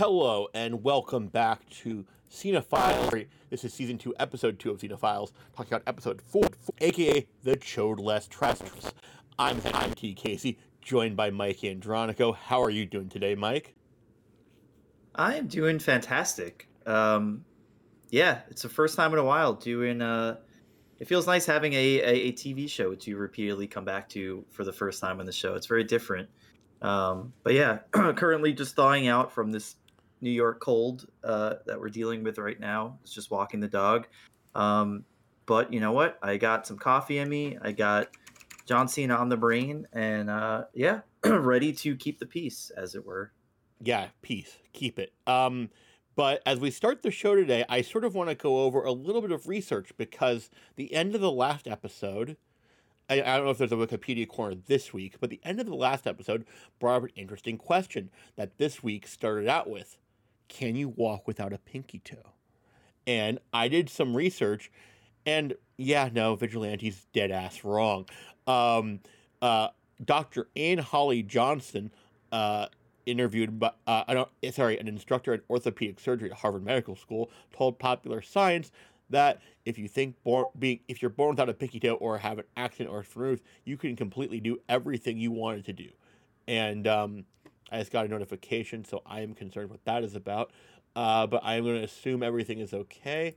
Hello and welcome back to Cinephile. This is season two, episode two of Cinephiles, talking about episode four, aka the Chode Less Trespass. I'm I'm T Casey, joined by Mike Andronico. How are you doing today, Mike? I am doing fantastic. Um, yeah, it's the first time in a while doing. Uh, it feels nice having a, a, a TV show to repeatedly come back to for the first time on the show. It's very different. Um, but yeah, currently just thawing out from this New York cold uh, that we're dealing with right now. It's just walking the dog. Um, but you know what? I got some coffee in me. I got John Cena on the brain, and uh, yeah, ready to keep the peace, as it were. Yeah, peace. Keep it. Um, but as we start the show today, I sort of want to go over a little bit of research because the end of the last episode. I, don't know if there's a Wikipedia corner this week, but the end of the last episode brought up an interesting question that this week started out with Can you walk without a pinky toe? And I did some research, and yeah, no, Vigilante's dead ass wrong. Um, uh, Dr. Anne Holly Johnson, uh, interviewed by, uh, I don't, sorry, an instructor in orthopedic surgery at Harvard Medical School, told Popular Science that if you think born, being if you're born without a pinky toe or have an accident or a removed, you can completely do everything you wanted to do. And um, I just got a notification, so I am concerned what that is about. Uh, but I am going to assume everything is okay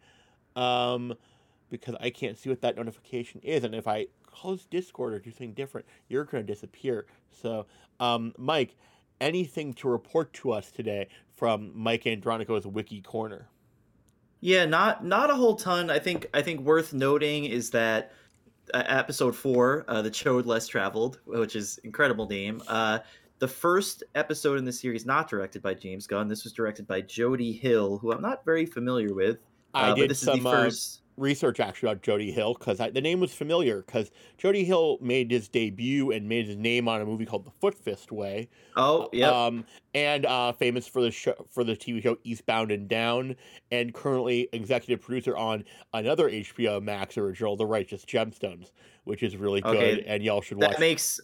um, because I can't see what that notification is. And if I close Discord or do something different, you're going to disappear. So, um, Mike, anything to report to us today from Mike Andronico's Wiki Corner? Yeah, not not a whole ton. I think I think worth noting is that uh, episode four, uh, the Chode Less Traveled, which is incredible name. Uh, the first episode in the series not directed by James Gunn. This was directed by Jody Hill, who I'm not very familiar with. I uh, did this some is the first. research actually about Jody Hill because the name was familiar because Jody Hill made his debut and made his name on a movie called The Foot Fist Way. oh, yeah. Um, and uh, famous for the show for the TV show Eastbound and Down, and currently executive producer on another HBO Max original, The Righteous Gemstones, which is really good, Okay, and y'all should watch. that makes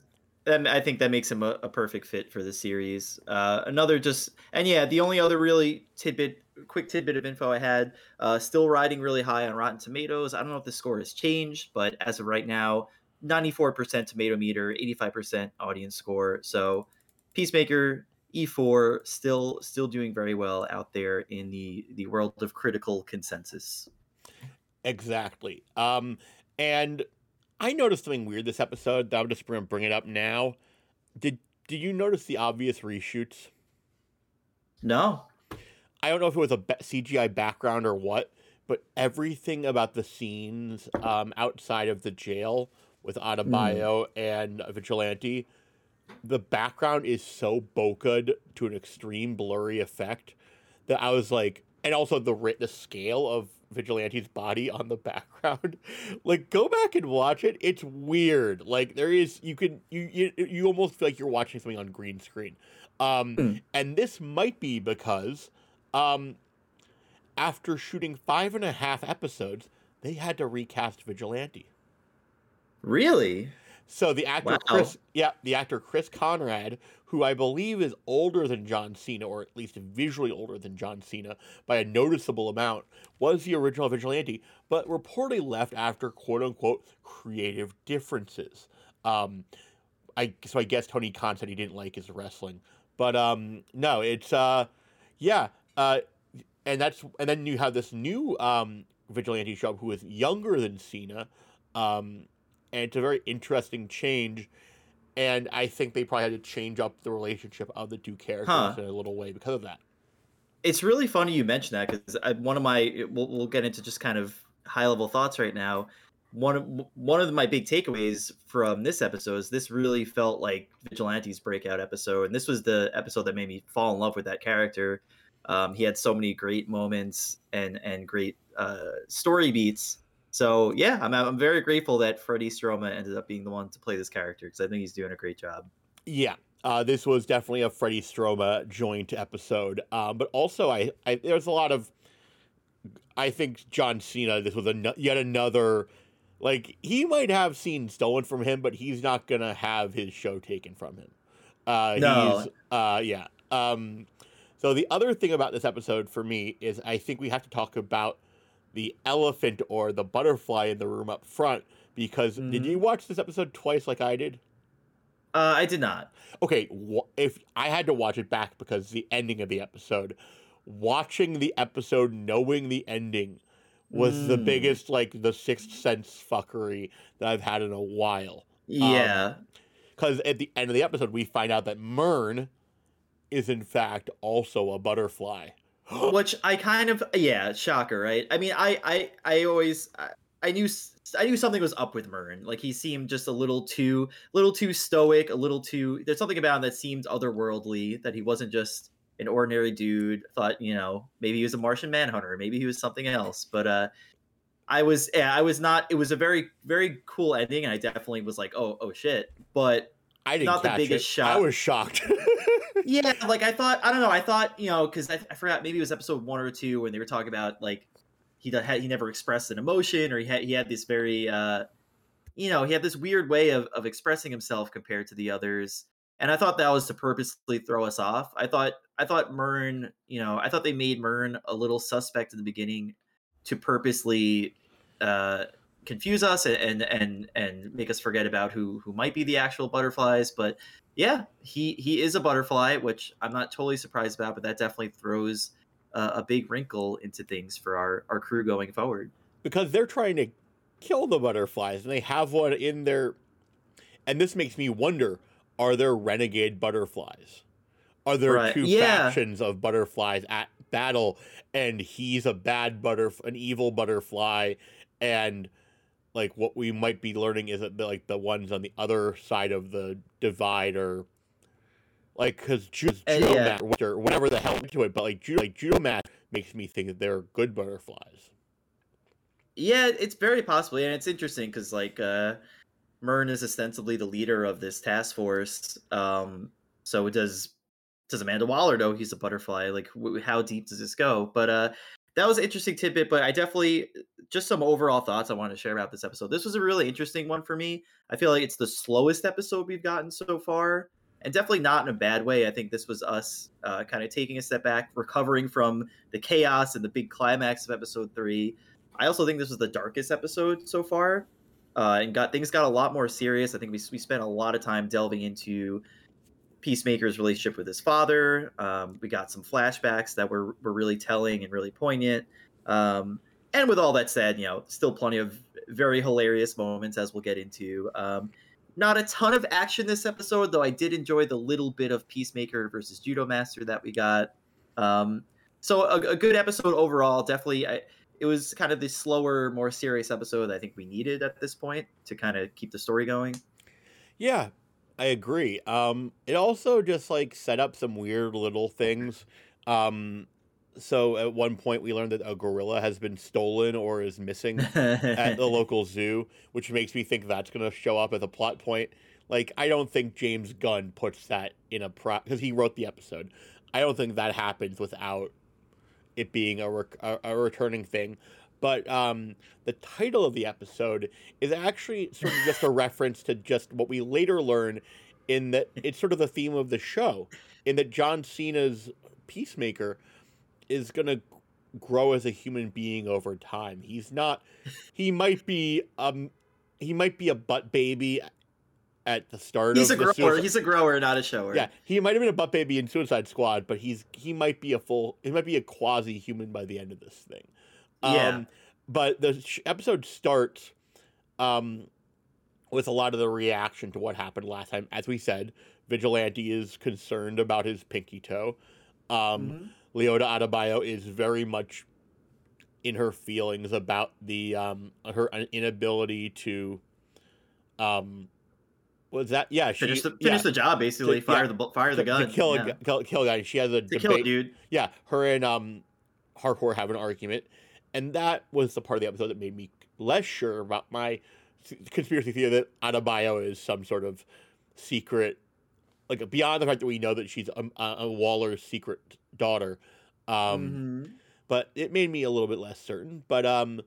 that I think that makes him a, a perfect fit for the series. Uh, another just and yeah, the only other really tidbit, quick tidbit of info I had, uh, still riding really high on Rotten Tomatoes. I don't know if the score has changed, but as of right now, ninety four percent tomato meter, eighty five percent audience score. So Peacemaker. E4 still still doing very well out there in the the world of critical consensus. Exactly. Um, and I noticed something weird this episode. That I'm just going to bring it up now. Did Did you notice the obvious reshoots? No, I don't know if it was a CGI background or what, but everything about the scenes um, outside of the jail with Adebayo and Vigilante, the background is so bokeh to an extreme blurry effect that I was like, and also the the scale of Vigilante's body on the background, like go back and watch it. It's weird. Like there is you can you you, you almost feel like you're watching something on green screen. Um, Mm. and this might be because um, after shooting five and a half episodes, they had to recast Vigilante. really. So the actor Wow. Chris, yeah, the actor Chris Conrad, who I believe is older than John Cena, or at least visually older than John Cena by a noticeable amount, was the original Vigilante, but reportedly left after quote unquote creative differences. Um, I so I guess Tony Khan said he didn't like his wrestling, but um, no, it's uh, yeah, uh, and that's and then you have this new um vigilante show who is younger than Cena, um, and it's a very interesting change. And I think they probably had to change up the relationship of the two characters Huh. in a little way because of that. It's really funny you mention that because one of my we'll, we'll get into just kind of high level thoughts right now. One of one of my big takeaways from this episode is this really felt like Vigilante's breakout episode, and this was the episode that made me fall in love with that character. Um, he had so many great moments and and great uh, story beats. So yeah, I'm I'm very grateful that Freddie Stroma ended up being the one to play this character because I think he's doing a great job. Yeah, uh, this was definitely a Freddie Stroma joint episode. Um, but also, I, I there's a lot of, I think John Cena. This was a yet another, like he might have scenes stolen from him, but he's not gonna have his show taken from him. Uh, No. He's, uh, yeah. Um, So the other thing about this episode for me is I think we have to talk about the elephant or the butterfly in the room up front because did Mhm. you watch this episode twice like I did? Uh, I did not. Okay, wh- if I had to watch it back because the ending of the episode, watching the episode knowing the ending was the Mm. biggest like the sixth sense fuckery that I've had in a while. Yeah. Because at the end of the episode, we find out that Murn is in fact also a butterfly. which I kind of yeah, shocker, right? I mean, I I I always I, I knew I knew something was up with Murn. Like he seemed just a little too little too stoic, a little too. There's something about him that seemed otherworldly. That he wasn't just an ordinary dude. Thought you know maybe he was a Martian Manhunter, maybe he was something else. But uh, I was yeah, I was not. It was a very very cool ending, and I definitely was like, oh oh shit. But I didn't Not the biggest it. I was shocked. yeah like i thought i don't know i thought you know because I, I forgot maybe it was episode one or two when they were talking about like he had he never expressed an emotion or he had he had this very uh you know he had this weird way of, of expressing himself compared to the others. And i thought that was to purposely throw us off. I thought i thought murn you know i thought they made murn a little suspect in the beginning to purposely uh confuse us and and and make us forget about who who might be the actual butterflies. But yeah, he he is a butterfly, which I'm not totally surprised about, but that definitely throws uh, a big wrinkle into things for our our crew going forward. because they're trying to kill the butterflies and they have one in their and this makes me wonder are there renegade butterflies are there Right, two yeah. factions of butterflies at battle and he's a bad butterf an evil butterfly and like what we might be learning is that the, like the ones on the other side of the divide are like because judo, Uh, judo yeah. mat or whatever the hell to it but like judo, like judo mat makes me think that they're good butterflies Yeah, it's very possible, and it's interesting because like uh, Murn is ostensibly the leader of this task force. Um, so does does Amanda Waller know he's a butterfly? Like, w- how deep does this go? But uh, that was an interesting tidbit. But I definitely just some overall thoughts I wanted to share about this episode. This was a really interesting one for me. I feel like it's the slowest episode we've gotten so far, and definitely not in a bad way. I think this was us uh, kind of taking a step back, recovering from the chaos and the big climax of episode three. I also think this was the darkest episode so far, uh, and got things got a lot more serious. I think we we spent a lot of time delving into Peacemaker's relationship with his father. Um, we got some flashbacks that were were really telling and really poignant. Um, and with all that said, you know, still plenty of very hilarious moments as we'll get into. Um, not a ton of action this episode, though I did enjoy the little bit of Peacemaker versus Judo Master that we got. Um, so a, a good episode overall. Definitely, I, it was kind of the slower, more serious episode I think we needed at this point to kind of keep the story going. Yeah, I agree. Um, it also just like set up some weird little things. Um, so at one point we learned that a gorilla has been stolen or is missing at the local zoo, which makes me think that's going to show up as a plot point. Like I don't think James Gunn puts that in a pro because he wrote the episode. I don't think that happens without it being a, rec- a, a returning thing. But um, the title of the episode is actually sort of just a reference to just what we later learn in that it's sort of the theme of the show, in that John Cena's Peacemaker is going to grow as a human being over time. He's not, he might be, um, he might be a butt baby at the start he's a grower. Suicide- He's a grower, not a shower. yeah, he might have been a butt baby in Suicide Squad, but he's he might be a full he might be a quasi human by the end of this thing. Um, Yeah. But the sh- episode starts um, with a lot of the reaction to what happened last time. As we said, Vigilante is concerned about his pinky toe. Um, Mhm. Leota Adebayo is very much in her feelings about the um, her inability to um, was that yeah she finish the yeah the job basically. To- fire yeah. the fire to, the to gun. kill, yeah. a, kill kill a guy. She has a to kill a debate. dude. Yeah, her and um, Harcourt have an argument, and that was the part of the episode that made me less sure about my conspiracy theory that Adebayo is some sort of secret, like beyond the fact that we know that she's a, a Waller's secret daughter. Um, Mhm. but it made me a little bit less certain. But um,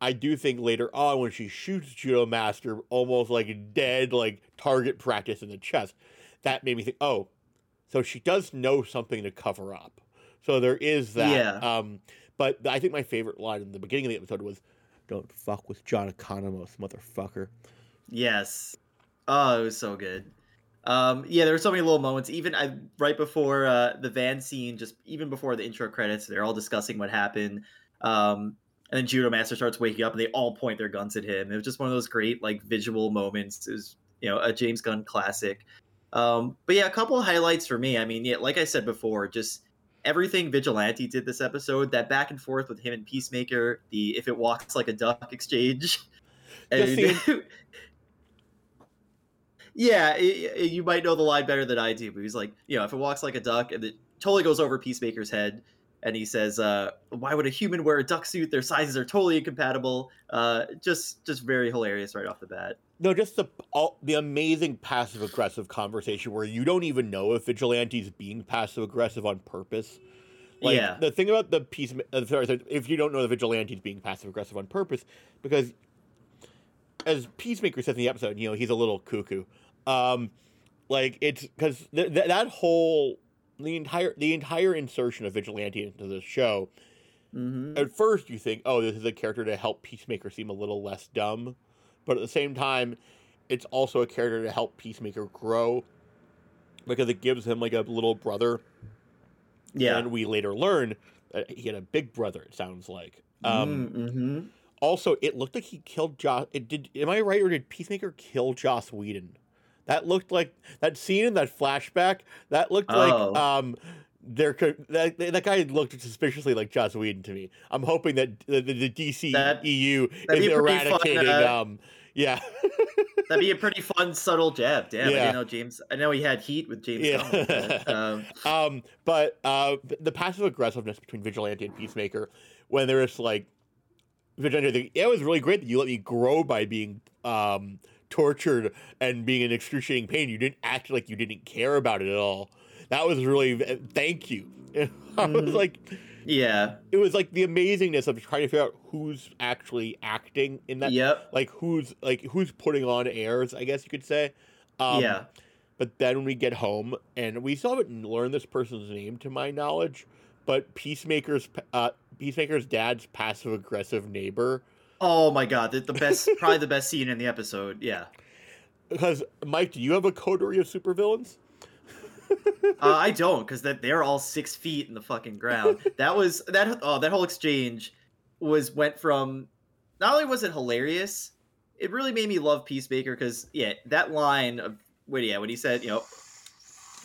I do think later on when she shoots Judo Master almost like dead, like target practice in the chest, that made me think, oh, So she does know something to cover up. So there is that. Yeah. Um, but I think my favorite line in the beginning of the episode was, "Don't fuck with John Economos, motherfucker." Yes. Oh, it was so good. Um, yeah, there were so many little moments. Even I, right before uh, the van scene, just even before the intro credits, they're all discussing what happened. Um, and then Judo Master starts waking up, and they all point their guns at him. It was just one of those great like visual moments. It was you know a James Gunn classic. Um, but yeah, a couple of highlights for me. I mean, yeah, like I said before, just everything Vigilante did this episode. That back and forth with him and Peacemaker, the if it walks like a duck exchange. And- yeah, i- i- you might know the line better than I do, but he's like, you know, if it walks like a duck, and it totally goes over Peacemaker's head, and he says, uh, "Why would a human wear a duck suit? Their sizes are totally incompatible." Uh, just, just very hilarious right off the bat. No, just the all, the amazing passive aggressive conversation where you don't even know if vigilante's being passive aggressive on purpose. Like Yeah. the thing about the peace, uh, sorry, sorry, if you don't know the vigilante's being passive aggressive on purpose, because as Peacemaker says in the episode, you know he's a little cuckoo. Um, like it's because th- th- that whole the entire the entire insertion of vigilante into the show hmm at first you think, oh, this is a character to help Peacemaker seem a little less dumb, but at the same time, it's also a character to help Peacemaker grow because it gives him like a little brother, Yeah. and we later learn that he had a big brother. It sounds like. Um, mm-hmm. Also, it looked like he killed Joss. It did. Am I right, or did Peacemaker kill Joss Whedon? That looked like that scene in that flashback. That looked like Oh. um, there could that, that guy looked suspiciously like Joss Whedon to me. I'm hoping that the, the, the DC That- EU is pretty fun, eradicating. uh, um, yeah, That'd be a pretty fun, subtle jab. Damn, I Yeah. didn't know James. I know he had heat with James. Yeah. Gunn, but, um, um, but uh, the passive aggressiveness between Vigilante and Peacemaker, when there's like Vigilante, it was really great that you let me grow by being um, tortured and being in excruciating pain. You didn't act like you didn't care about it at all. That was really thank you. I was Mhm. like, yeah. it was like the amazingness of trying to figure out who's actually acting in that, Yep. like who's like who's putting on airs. I guess you could say. Um, yeah. but then when we get home, and we still haven't learned this person's name to my knowledge, but Peacemaker's uh, Peacemaker's dad's passive aggressive neighbor. Oh my god, the, the best, probably the best scene in the episode. Yeah. Because Mike, do you have a coterie of supervillains? Uh, I don't, because that they're all six feet in the fucking ground. That was that. Oh, that whole exchange was went from. Not only was it hilarious, it really made me love Peacemaker because yeah, that line of when yeah when he said you know,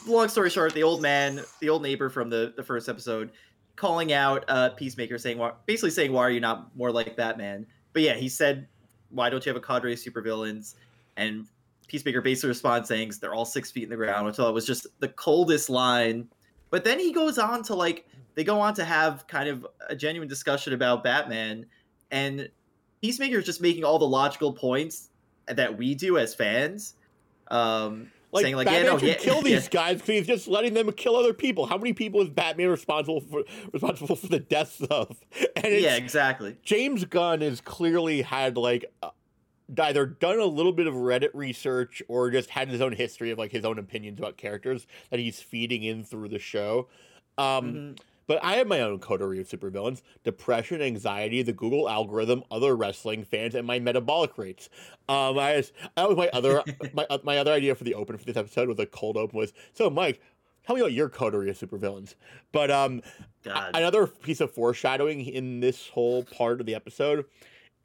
long story short, the old man, the old neighbor from the the first episode, calling out uh Peacemaker saying basically saying why are you not more like Batman? But yeah, he said why don't you have a cadre of supervillains? And Peacemaker basically responds saying they're all six feet in the ground, which I thought was just the coldest line. But then he goes on to like they go on to have kind of a genuine discussion about Batman, and Peacemaker is just making all the logical points that we do as fans. Um, Like, saying like, Batman yeah, no, should yeah, kill these yeah. guys because he's just letting them kill other people. How many people is Batman responsible for responsible for the deaths of? And it's, yeah, exactly. James Gunn has clearly had like uh, either done a little bit of Reddit research or just had his own history of like his own opinions about characters that he's feeding in through the show. Um, Mhm. But I have my own coterie of supervillains: depression, anxiety, the Google algorithm, other wrestling fans, and my metabolic rates. Um, I was, that was my other my uh, my other idea for the open for this episode with a cold open was so Mike. Tell me about your coterie of supervillains. But um. Another piece of foreshadowing in this whole part of the episode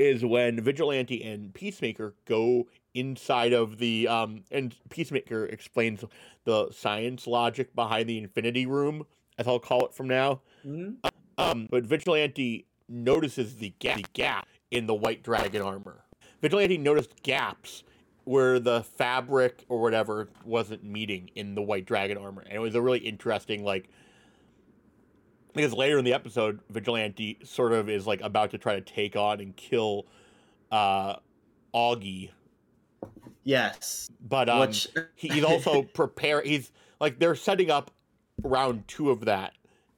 is when Vigilante and Peacemaker go inside of the um and Peacemaker explains the science logic behind the Infinity Room, as I'll call it from now. Mhm. Um, but Vigilante notices the gap, the gap in the White Dragon armor. Vigilante noticed gaps where the fabric or whatever wasn't meeting in the White Dragon armor, and it was a really interesting like because later in the episode, Vigilante sort of is like about to try to take on and kill uh Augie, Yes. but um, Which he- he's also prepare. He's like they're setting up round two of that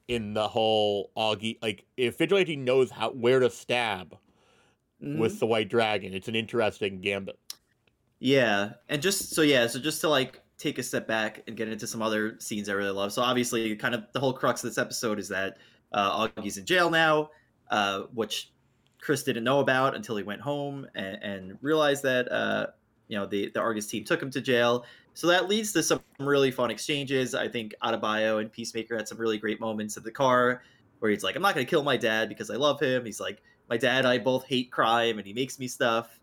in the whole Augie. Like if Vigilante knows how where to stab Mhm. with the White Dragon, it's an interesting gambit. Yeah, and just so yeah, so just to like take a step back and get into some other scenes I really love. So obviously, kind of the whole crux of this episode is that uh, Augie's in jail now, uh, which Chris didn't know about until he went home and, and realized that uh, you know the the Argus team took him to jail. So that leads to some really fun exchanges. I think Adebayo and Peacemaker had some really great moments in the car where he's like, "I'm not going to kill my dad because I love him." He's like, "My dad I both hate crime, and he makes me stuff."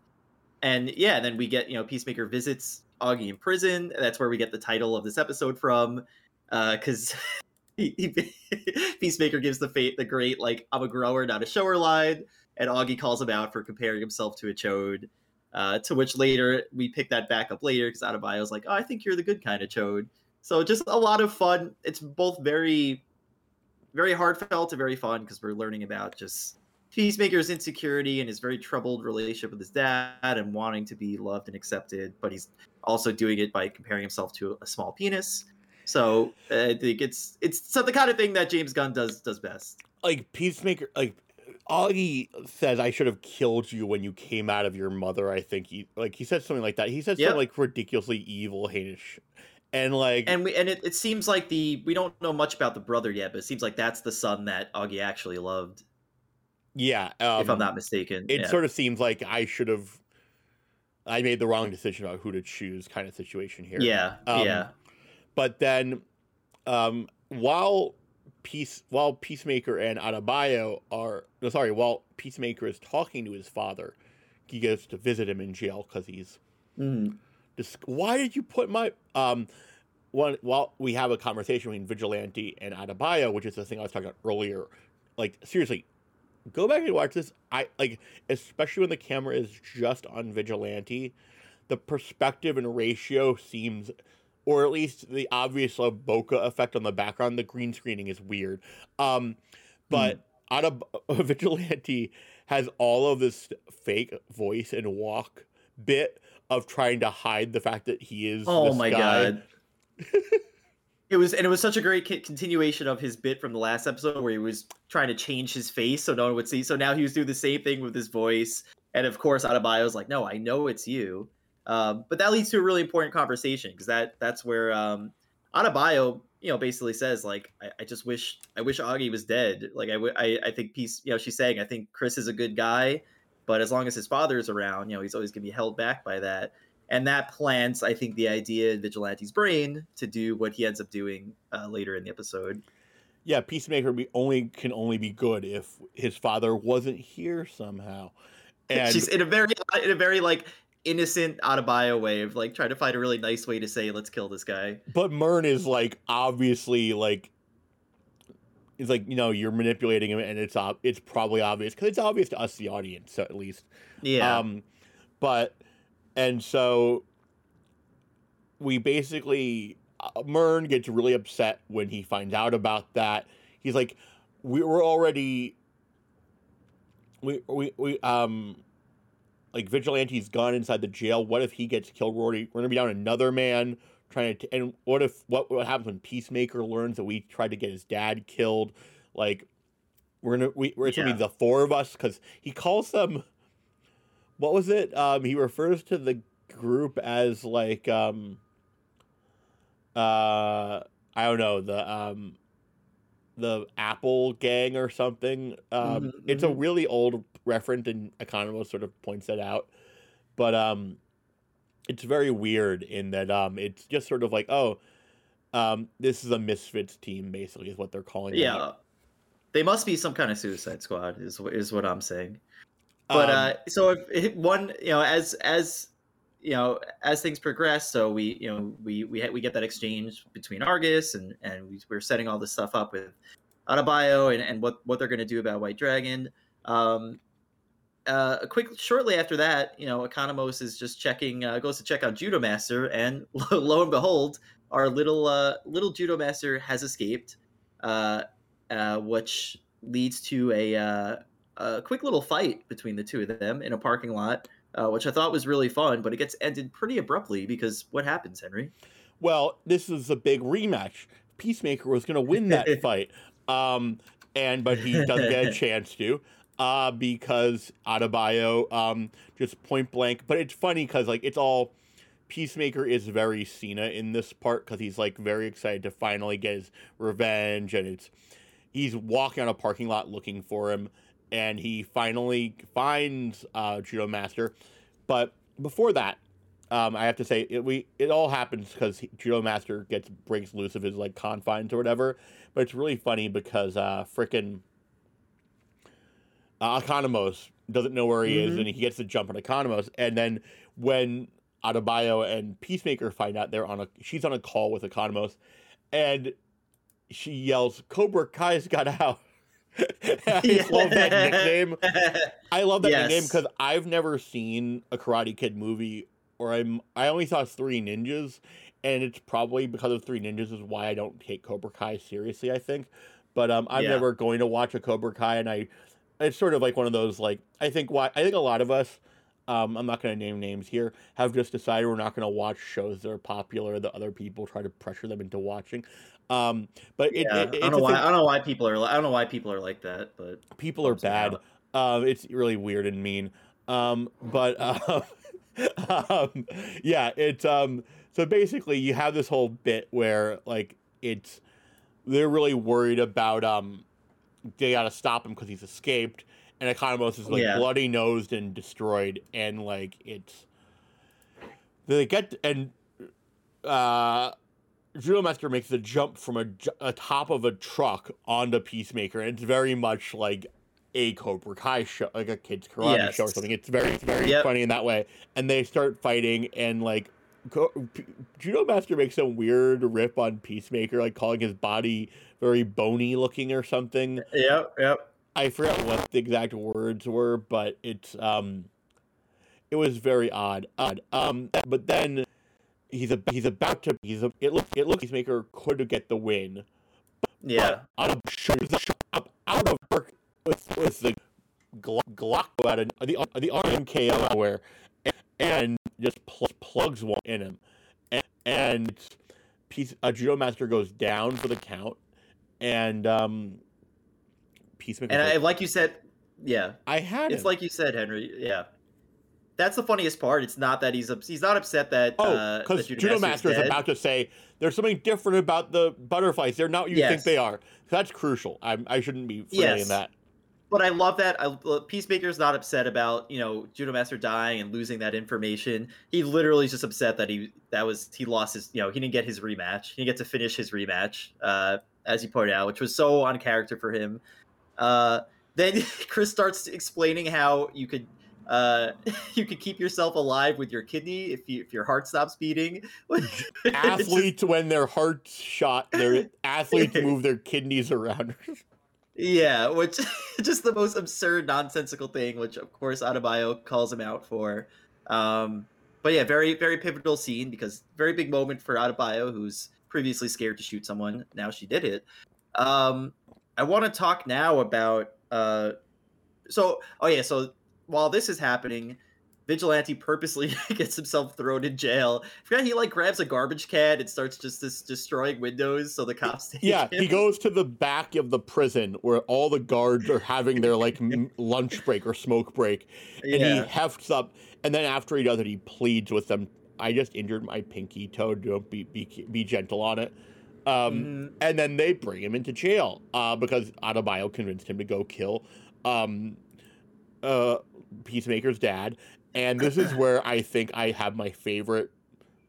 And yeah, then we get you know Peacemaker visits Augie in prison. That's where we get the title of this episode from, because. Uh, he, he, Peacemaker gives the fate the great like I'm a grower, not a shower line, and Augie calls him out for comparing himself to a chode. Uh, to which later we pick that back up later because Adebayo's like, "Oh, I think you're the good kind of chode." So just a lot of fun. It's both very, very heartfelt and very fun because we're learning about just Peacemaker's insecurity and his very troubled relationship with his dad and wanting to be loved and accepted, but he's also doing it by comparing himself to a small penis. So I think it's it's so the kind of thing that James Gunn does does best. Like Peacemaker, like Augie says, "I should have killed you when you came out of your mother." I think he like he said something like that. He said yep. something like ridiculously evil, heinous, and like and we and it, it seems like the we don't know much about the brother yet, but it seems like that's the son that Augie actually loved. Yeah, um, if I'm um, not mistaken, it yeah. sort of seems like I should have. I made the wrong decision about who to choose, kind of situation here. Yeah, um, yeah. But then, um, while Peace while Peacemaker and Adebayo are no sorry while Peacemaker is talking to his father, he goes to visit him in jail because he's. Mm. why did you put my um? One while we have a conversation between Vigilante and Adebayo, which is the thing I was talking about earlier. Like seriously, go back and watch this. I like especially when the camera is just on Vigilante, the perspective and ratio seems or at least the obvious uh, bokeh effect on the background. The green screening is weird. Um, but mm. out of Vigilante has all of this fake voice and walk bit of trying to hide the fact that he is. Oh my guy. god. it was and it was such a great continuation of his bit from the last episode where he was trying to change his face so no one would see. So now he was doing the same thing with his voice. And of course, Adebayo's like, "No, I know it's you." Um, but that leads to a really important conversation because that that's where um, Adebayo, you know, basically says like, I, I, just wish I wish Augie was dead. Like I, w- I, I think peace. You know, she's saying I think Chris is a good guy, but as long as his father is around, you know, he's always going to be held back by that. And that plants, I think, the idea in Vigilante's brain to do what he ends up doing uh, later in the episode. Yeah, Peacemaker be only can only be good if his father wasn't here somehow. And she's in a very in a very like innocent Adebayo way of like trying to find a really nice way to say let's kill this guy. But Murn is like obviously like it's like you know you're manipulating him and it's ob- it's probably obvious because it's obvious to us the audience so at least yeah um but and so we basically uh, Murn gets really upset when he finds out about that he's like we were already we we we um like Vigilante's gone inside the jail. What if he gets killed? We're, already, we're gonna be down another man trying to. And what if what what happens when Peacemaker learns that we tried to get his dad killed? Like we're gonna we we're, it's yeah. gonna be the four of us because he calls them. What was it? Um, he refers to the group as like um. Uh, I don't know the um the Apple Gang or something. Um, mm-hmm. It's a mm-hmm. really old reference, and Economos sort of points that out. But um, it's very weird in that um, it's just sort of like, oh, um, this is a misfits team, basically, is what they're calling yeah. it. Yeah, they must be some kind of Suicide Squad, is is what I'm saying. But um, uh, so if, if one, you know, as as you know, as things progress, so we, you know, we we we get that exchange between Argus and and we, we're setting all this stuff up with Adebayo and and what what they're going to do about White Dragon. Um, uh, a quick shortly after that, you know, Economos is just checking, uh, goes to check on Judo Master, and lo, lo and behold, our little uh, little Judo Master has escaped, uh, uh, which leads to a, uh, a quick little fight between the two of them in a parking lot uh, which I thought was really fun, but it gets ended pretty abruptly because what happens, Henry? Well, this is a big rematch. Peacemaker was going to win that fight, um, and but he doesn't get a chance to uh, because Adebayo um, just point blank. But it's funny because like it's all Peacemaker is very Cena in this part because he's like very excited to finally get his revenge, and it's he's walking on a parking lot looking for him, and he finally finds uh, Judo Master. But before that, um, I have to say it, we it all happens because Judo Master gets breaks loose of his like confines or whatever. But it's really funny because uh, frickin' uh, Economos doesn't know where he mm-hmm. is, and he gets to jump on Economos, and then when Adebayo and Peacemaker find out they're on a she's on a call with Economos, and she yells, "Cobra Kai's got out." I yeah. love that nickname. I love that yes. nickname because I've never seen a Karate Kid movie, or I'm I only saw Three Ninjas, and it's probably because of Three Ninjas is why I don't take Cobra Kai seriously. I think, but um, I'm yeah. never going to watch a Cobra Kai, and I, it's sort of like one of those like I think why I think a lot of us um, I'm not going to name names here, have just decided we're not going to watch shows that are popular that other people try to pressure them into watching. Um, but it, yeah, it, I don't know why. I don't know why people are. I don't know why people are like that. But people are bad. Uh, it's really weird and mean. Um, but uh, um, yeah, it's um. So basically, you have this whole bit where like it's they're really worried about um they got to stop him because he's escaped and Economos is like yeah. bloody nosed and destroyed, and like it's they get and uh Judo Master makes the jump from a, a top of a truck onto Peacemaker, and it's very much like a Cobra Kai show, like a kids karate yes. show or something. It's very, it's very yep. funny in that way. And they start fighting, and like Judo Master makes some weird rip on Peacemaker, like calling his body very bony looking or something. Yep, yep. I forget what the exact words were, but it's um, it was very odd. Odd. Um, but then he's a he's about to he's a it looks it looks Peacemaker could get the win. Yeah. Out of out of work with with the Glock out of the the RMKO where and just pl- plugs one in him, and, and piece a judo master goes down for the count, and um Peacemaker. And I, like you said, yeah, I had. It's him. like you said, Henry. Yeah, that's the funniest part. It's not that he's he's not upset that oh because uh, Judo Master is about to say there's something different about the butterflies. They're not what you yes. think they are. That's crucial. I I shouldn't be forgetting yes. that. But I love that. I, Peacemaker's not upset about you know Judo Master dying and losing that information. He literally is just upset that he that was he lost his you know he didn't get his rematch. He didn't get to finish his rematch, uh, as you pointed out, which was so on character for him. Uh, then Chris starts explaining how you could uh, you could keep yourself alive with your kidney if you, if your heart stops beating. athletes, when their heart's shot, their athletes move their kidneys around. yeah, which just the most absurd, nonsensical thing. Which of course Adebayo calls him out for. Um, but yeah, very very pivotal scene because very big moment for Adebayo, who's previously scared to shoot someone. Now she did it. Um, I want to talk now about. Uh, so, oh yeah, so while this is happening, Vigilante purposely gets himself thrown in jail. I forgot he like grabs a garbage can and starts just this destroying windows so the cops. yeah, him. he goes to the back of the prison where all the guards are having their like lunch break or smoke break, and yeah. he hefts up. And then after he does it, he pleads with them. I just injured my pinky toe. Don't be be be gentle on it. Um, mm-hmm. And then they bring him into jail uh, because Adebayo convinced him to go kill um, uh, Peacemaker's dad. And this is where I think I have my favorite,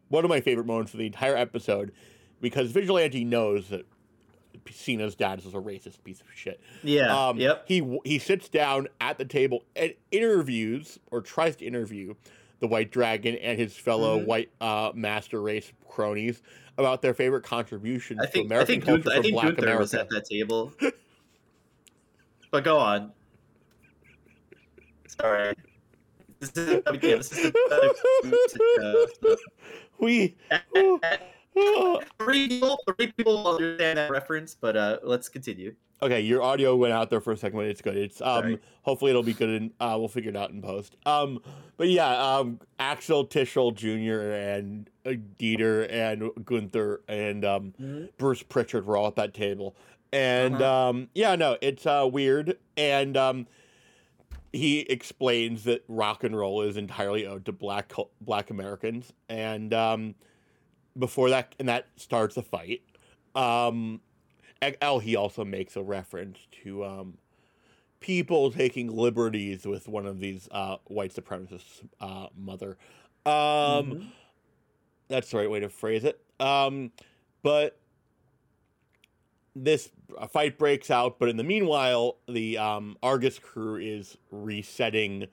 one of my favorite moments of the entire episode, because Vigilante knows that Cena's dad is a racist piece of shit. Yeah. Um, yep. He he sits down at the table and interviews or tries to interview the White Dragon and his fellow mm-hmm. white uh, master race cronies about their favorite I think, to American I think culture Gunther, I think Black Gunther America. was at that table. but go on. Sorry. This is, yeah, this is we. three people, three people understand that reference, but uh, let's continue. Okay, your audio went out there for a second, but it's good. It's um, Sorry. hopefully it'll be good, and uh, we'll figure it out in post. Um, but yeah, um, Axel Tischer Jr. and uh, Dieter and Gunther and um, mm-hmm. Bruce Pritchard were all at that table, and uh-huh. um, yeah, no, it's uh, weird, and um, he explains that rock and roll is entirely owed to black black Americans, and um, before that, and that starts a fight. Um, oh, he also makes a reference to um, people taking liberties with one of these uh, white supremacists' uh, mother. Um, Mhm. That's the right way to phrase it. Um, but this fight breaks out, but in the meanwhile, the um, Argus crew is resetting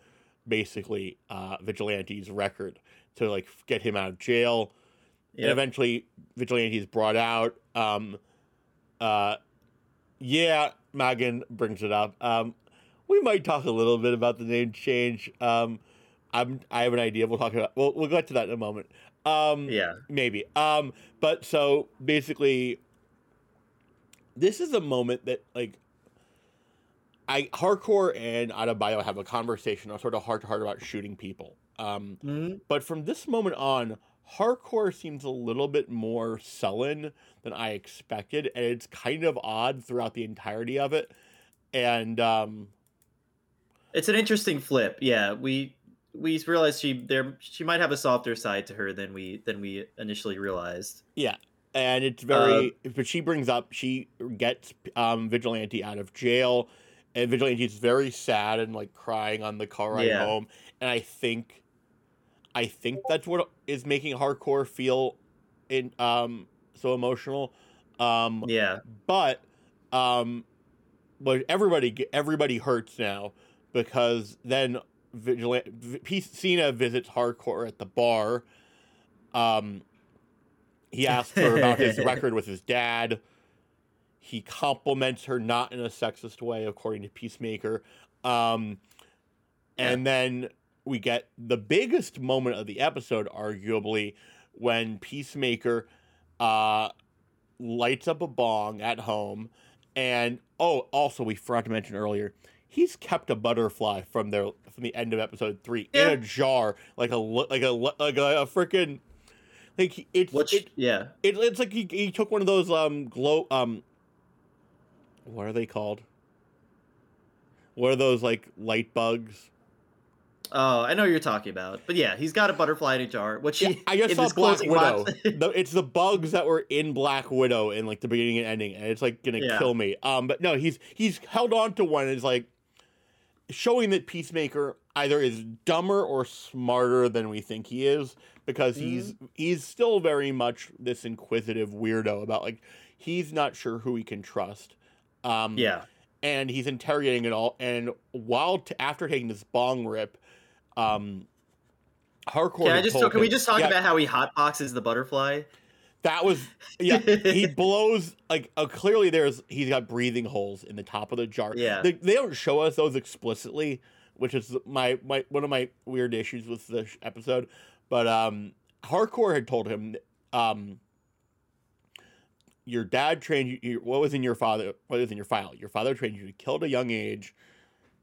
basically uh, Vigilante's record to like get him out of jail. And eventually, Vigilante is brought out. Um, uh, yeah, Magan brings it up. Um, we might talk a little bit about the name change. Um, I'm I have an idea. We'll talk about. We'll we'll get to that in a moment. Um, Yeah. maybe. Um, but so basically, this is a moment that like. I harcourt and Adebayo have a conversation, a sort of heart to heart about shooting people. Um, Mhm. but from this moment on, harcourt seems a little bit more sullen than I expected, and it's kind of odd throughout the entirety of it. And um, It's an interesting flip. Yeah, we we realized she there she might have a softer side to her than we than we initially realized. yeah, and it's very. but she brings up she gets um, Vigilante out of jail, and Vigilante is very sad and like crying on the car ride Yeah. home. And I think, I think that's what is making harcourt feel in um so emotional. Um, Yeah. but um but everybody everybody hurts now because then vigilante v- P- Cena visits harcourt at the bar um he asks her about his record with his dad. He compliments her not in a sexist way according to peacemaker. Um and then we get the biggest moment of the episode arguably when peacemaker uh lights up a bong at home. And oh also we forgot to mention earlier he's kept a butterfly from their from the end of episode three Yeah. in a jar like a li- like a like a, a freaking like it's Which it, yeah. it, it's like he, he took one of those um glow um what are they called what are those like light bugs Oh, I know what you're talking about. But yeah, he's got a butterfly in a jar, which Yeah, he I just saw Black Widow. the, it's the bugs that were in Black Widow in like the beginning and ending, and it's like gonna Yeah. kill me. Um, but no, he's he's held on to one. And it's like showing that Peacemaker either is dumber or smarter than we think he is because he's he's still very much this inquisitive weirdo about like he's not sure who he can trust. Um, yeah. and he's interrogating it all. And while t- after taking this bong rip, um, harcourt. Can I just told can we just talk Yeah, about how he hotboxes the butterfly? That was yeah. he blows like uh, clearly there's he's got breathing holes in the top of the jar. Yeah. they, they don't show us those explicitly, which is my my one of my weird issues with the sh- episode. But um, harcourt had told him um. Your dad trained you- you. What was in your father? What was in your file? Your father trained you to kill at a young age,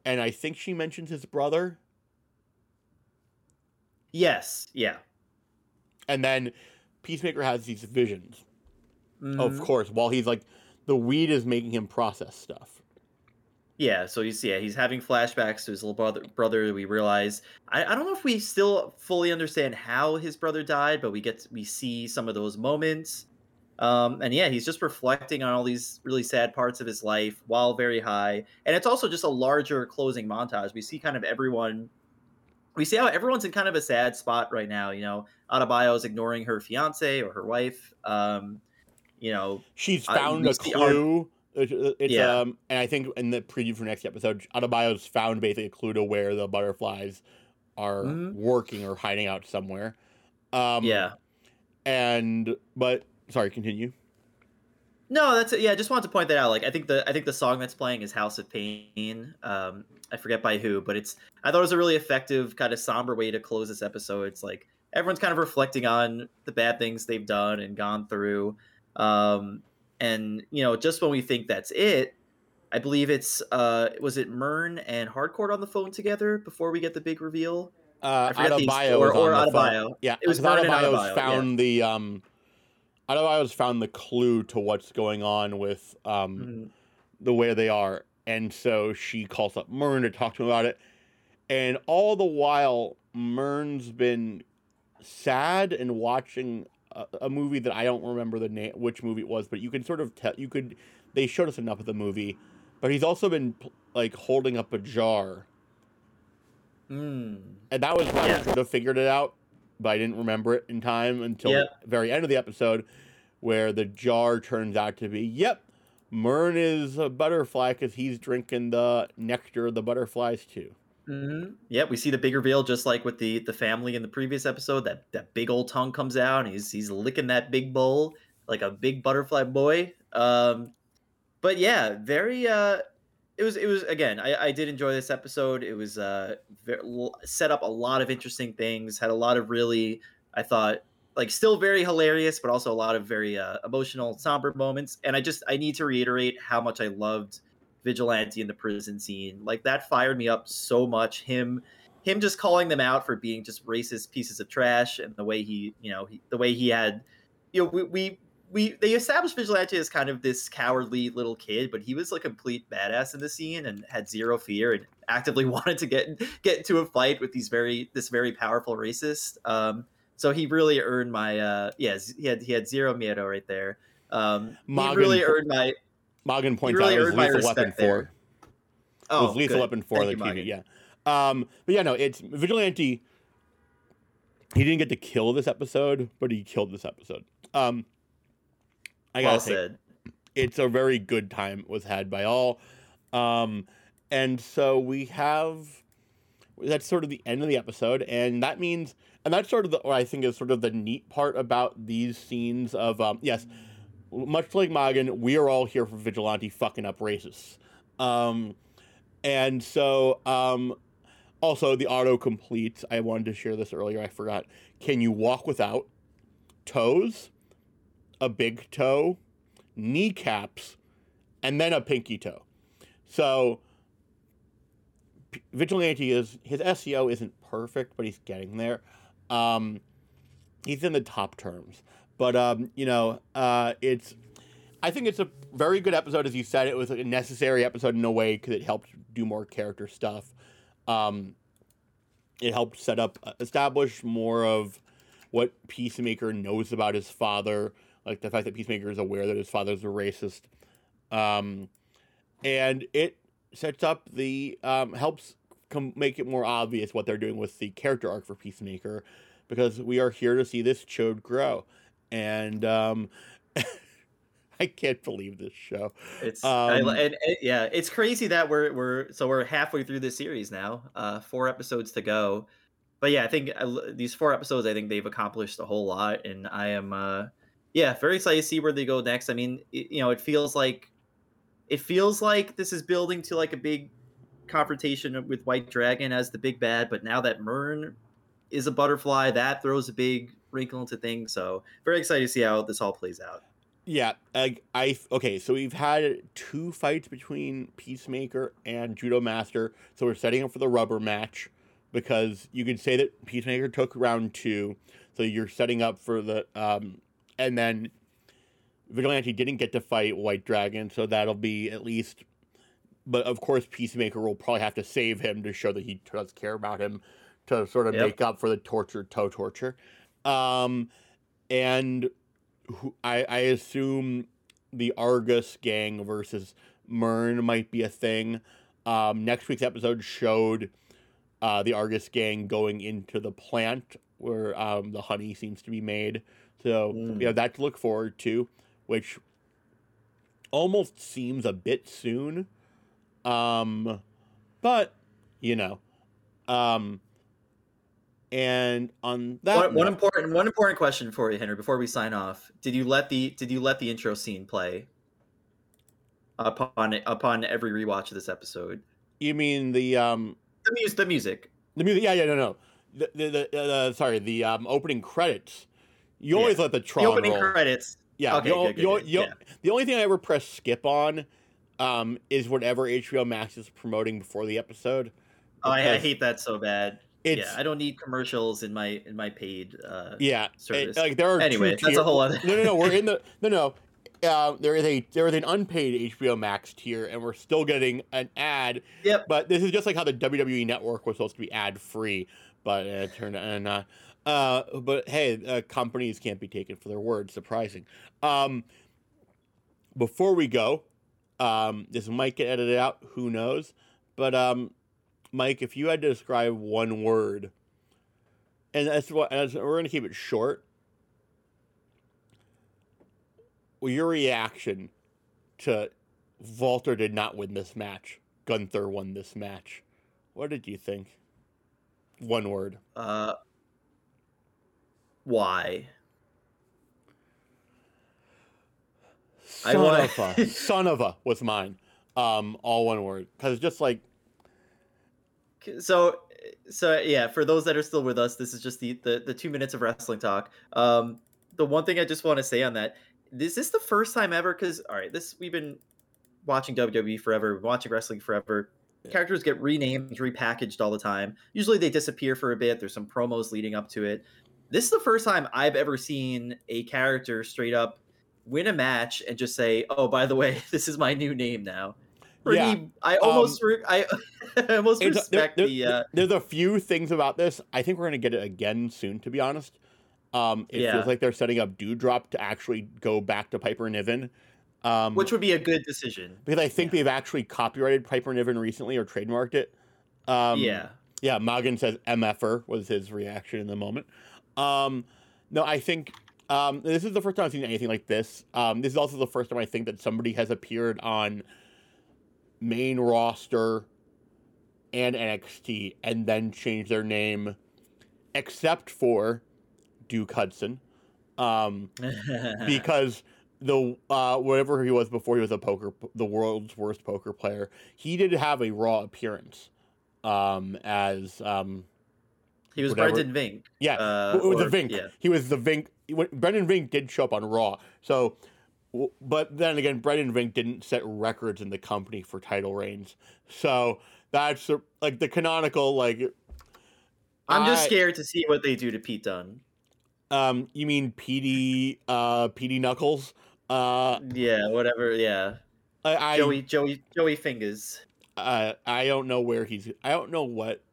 and I think she mentions his brother. Yes. Yeah. And then Peacemaker has these visions, of Mhm. course, while he's like, the weed is making him process stuff. Yeah, so he's yeah, he's having flashbacks to his little brother brother. We realize I, I don't know if we still fully understand how his brother died, but we get we see some of those moments. Um, and yeah, he's just reflecting on all these really sad parts of his life while very high. And it's also just a larger closing montage. We see kind of everyone we see how everyone's in kind of a sad spot right now. You know, Adebayo's ignoring her fiance or her wife. Um, you know, She's found we a see our- clue. It's, Yeah. um, and I think in the preview for next episode, Adebayo's found basically a clue to where the butterflies are Mhm. working or hiding out somewhere. Um, yeah. and but sorry, continue. No, that's it. Yeah, I just wanted to point that out. Like, I think the I think the song that's playing is "House of Pain." Um, I forget by who, but it's I thought it was a really effective kind of somber way to close this episode. It's like everyone's kind of reflecting on the bad things they've done and gone through, um, and you know, just when we think that's it, I believe it's uh, was it Murn and Harcourt on the phone together before we get the big reveal. Uh, I forget the- Adebayo or- on or the. Adebayo. Yeah, It was Vernon Adebayo's Adebayo, yeah. found the um, Adebayo's found the clue to what's going on with um Mhm. the way they are, and so she calls up Murn to talk to him about it. and all the while Murn's been sad and watching a, a movie that I don't remember the name, which movie it was, but you can sort of tell. You could they showed us enough of the movie, but he's also been like holding up a jar, Mm. and that was I Yeah. sort of figured it out, but I didn't remember it in time until Yep. the very end of the episode, where the jar turns out to be yep. Murn is a butterfly because he's drinking the nectar of the butterflies too. hmm Yeah, we see the big reveal just like with the the family in the previous episode. That that big old tongue comes out. And he's he's licking that big bowl like a big butterfly boy. Um, but yeah, very. Uh, it was it was again. I, I did enjoy this episode. It was uh very, set up a lot of interesting things. Had a lot of really I thought like still very hilarious, but also a lot of very uh, emotional, somber moments. And I just I need to reiterate how much I loved vigilante in the prison scene like that fired me up so much him him just calling them out for being just racist pieces of trash and the way he you know he, the way he had you know we, we we they established vigilante as kind of this cowardly little kid but he was like a complete badass in the scene and had zero fear and actively wanted to get get into a fight with these very this very powerful racist um so he really earned my uh yes he had he had zero miedo right there um he really earned my Morgan points really out it was earned my Lethal Weapon there. Four. oh it Lethal good. Weapon Four Thank the TV, yeah. Um, but yeah, no, it's Vigilante. He didn't get to kill this episode, but he killed this episode. Um, I gotta well say, said it's a very good time was had by all. Um, and so we have that's sort of the end of the episode, and that means, and that's sort of the, what I think is sort of the neat part about these scenes of, um, yes, much like Magan, we are all here for vigilante fucking up racists. Um, and so, um, also the auto completes. I wanted to share this earlier. I forgot. Can you walk without toes? A big toe, kneecaps, and then a pinky toe. So Vigilante is his SEO isn't perfect, but he's getting there. Um, he's in the top terms, but um, you know, uh, it's. I think it's a very good episode, as you said. It was a necessary episode in a way because it helped do more character stuff. Um, it helped set up, uh, establish more of what Peacemaker knows about his father, like the fact that Peacemaker is aware that his father's a racist, um, and it sets up the um, helps com- make it more obvious what they're doing with the character arc for Peacemaker, because we are here to see this chode grow, and um, I can't believe this show. It's I, Um, and, and yeah, it's crazy that we're we're so we're halfway through this series now. Uh, four episodes to go, but yeah, I think I l these four episodes, I think they've accomplished a whole lot, and I am uh, yeah, very excited to see where they go next. I mean, it, you know, it feels like it feels like this is building to like a big confrontation with White Dragon as the big bad, but now that Murn is a butterfly, that throws a big wrinkle into things. So very excited to see how this all plays out. Yeah, I, I okay. So we've had two fights between Peacemaker and Judo Master. So we're setting up for the rubber match because you could say that Peacemaker took round two. So you're setting up for the um, and then Vigilante didn't get to fight White Dragon, so that'll be at least. But of course, Peacemaker will probably have to save him to show that he does care about him to sort of Yep. make up for the torture, toe torture. Um, and who, I, I assume the Argus gang versus Murn might be a thing. Um, next week's episode showed uh, the Argus gang going into the plant where um, the honey seems to be made. So Mm. we have that to look forward to, which almost seems a bit soon. Um, but you know, um, and on that one, one important one important question for you, Henry, before we sign off. Did you let the did you let the intro scene play upon upon every rewatch of this episode? you mean the um The music, the music. The music, yeah, yeah, no, no. The, the, the uh, sorry, the um, opening credits. You always Yeah. let the The Tron opening roll. credits. yeah, Okay, you al- good, good, you al- good, you al- yeah. the only thing I ever press skip on um, is whatever HBO Max is promoting before the episode. Oh, I, I hate that so bad. Yeah, I don't need commercials in my in my paid. Uh, yeah, it- service. like there are Anyway, that's a whole other. no, no, no. We're in the no, no. uh, there is a there is an unpaid HBO Max tier, and we're still getting an ad. Yep. But this is just like how the WWE Network was supposed to be ad free, but it turned out not. Uh, but hey, uh, companies can't be taken for their word. Surprising. Um, before we go, um, this might get edited out. Who knows? But um, Mike, if you had to describe one word, and that's what we're going to keep it short. Well, your reaction to Walter did not win this match. Gunther won this match. What did you think? One word. Uh, why? Son wanna- of a. son of a was mine. Um, all one word. Because just like so so yeah for those that are still with us this is just the the, the two minutes of wrestling talk um the one thing i just want to say on that is this the first time ever because all right this we've been watching wwe forever watching wrestling forever Yeah. characters get renamed repackaged all the time usually they disappear for a bit there's some promos leading up to it this is the first time i've ever seen a character straight up win a match and just say oh by the way this is my new name now Pretty, Yeah, I almost re- I, I almost It's- there- respect there- the uh, there's a few things about this. I think we're gonna get it again soon. To be honest, um, it Yeah. feels like they're setting up Doudrop to actually go back to Piper Niven. Um, which would be a good decision. because I think yeah. they've actually copyrighted Piper Niven recently or trademarked it. Um, yeah, Yeah, Morgan says MFer was his reaction in the moment. Um, no, I think um, this is the first time I've seen anything like this. Um, this is also the first time I think that somebody has appeared on main roster and NXT and then changed their name, except for Duke Hudson, um, because the uh, whatever he was before he was a poker, the world's worst poker player, he did have a Raw appearance um, as um, he was whatever. Brendan Vink. yeah, Uh, or- the Vink. yeah. He was the Vink. Brendan Vink did show up on Raw. So, but then again, Brendan Vink didn't set records in the company for title reigns. So that's like the canonical like. I'm just I- scared to see what they do to Pete Dunne. Um, you mean PD? Uh, PD Knuckles. Uh, Yeah, whatever. Yeah, I I, Joey, Joey, Joey Fingers. uh, I don't know where he's. I don't know what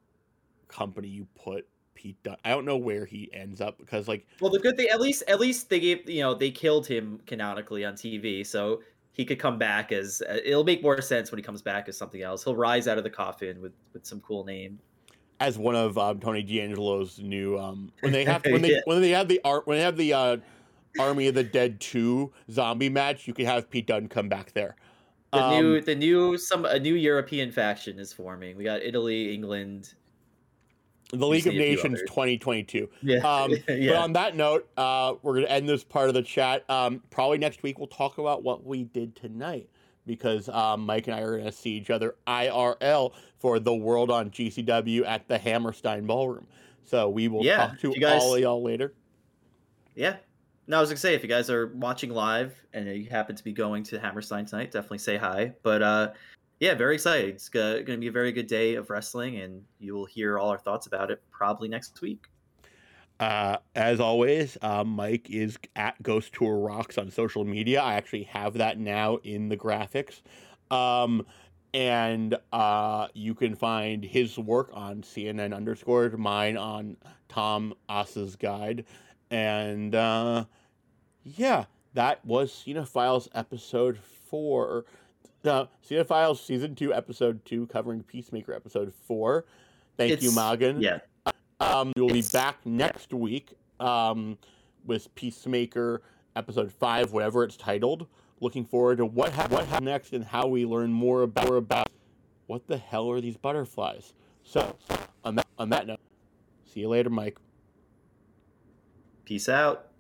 company you put Pete. Dunne. I don't know where he ends up because like Well, the good thing, at least, at least they gave you know they killed him canonically on TV, so he could come back as. Uh, it'll make more sense when he comes back as something else. He'll rise out of the coffin with with some cool name. as one of um, Tony D'Angelo's new um, when they have when they Yeah. when they have the art when they have the uh, Army of the Dead two zombie match, you can have Pete Dunne come back there. The Um, new, the new, some a new European faction is forming. We got Italy, England. The League of see a few Nations twenty twenty two. Yeah, Um, But on that note, uh, we're going to end this part of the chat. Um, probably next week we'll talk about what we did tonight because um, Mike and I are going to see each other IRL for the World on GCW at the Hammerstein Ballroom. So we will Yeah, talk to you guys- all of y'all later. Yeah. No, I was gonna say if you guys are watching live and you happen to be going to Hammerstein tonight, definitely say hi. But uh, yeah, very excited. It's going to be a very good day of wrestling, and you will hear all our thoughts about it probably next week. Uh, as always, uh, Mike is at Ghost Tour Rocks on social media. I actually have that now in the graphics. Um, and uh, you can find his work on CNN underscore, mine on Tom Asa's Guide. And uh, yeah, that was Cinephiles episode four. Uh, Cinephiles season two, episode two, covering Peacemaker episode four. Thank you, Magan. Yeah. Um, we'll be back next week um, with Peacemaker episode five, whatever it's titled. Looking forward to what ha- what happens next and how we learn more about, more about what the hell are these butterflies. So, on that on that note, see you later, Mike. Peace out.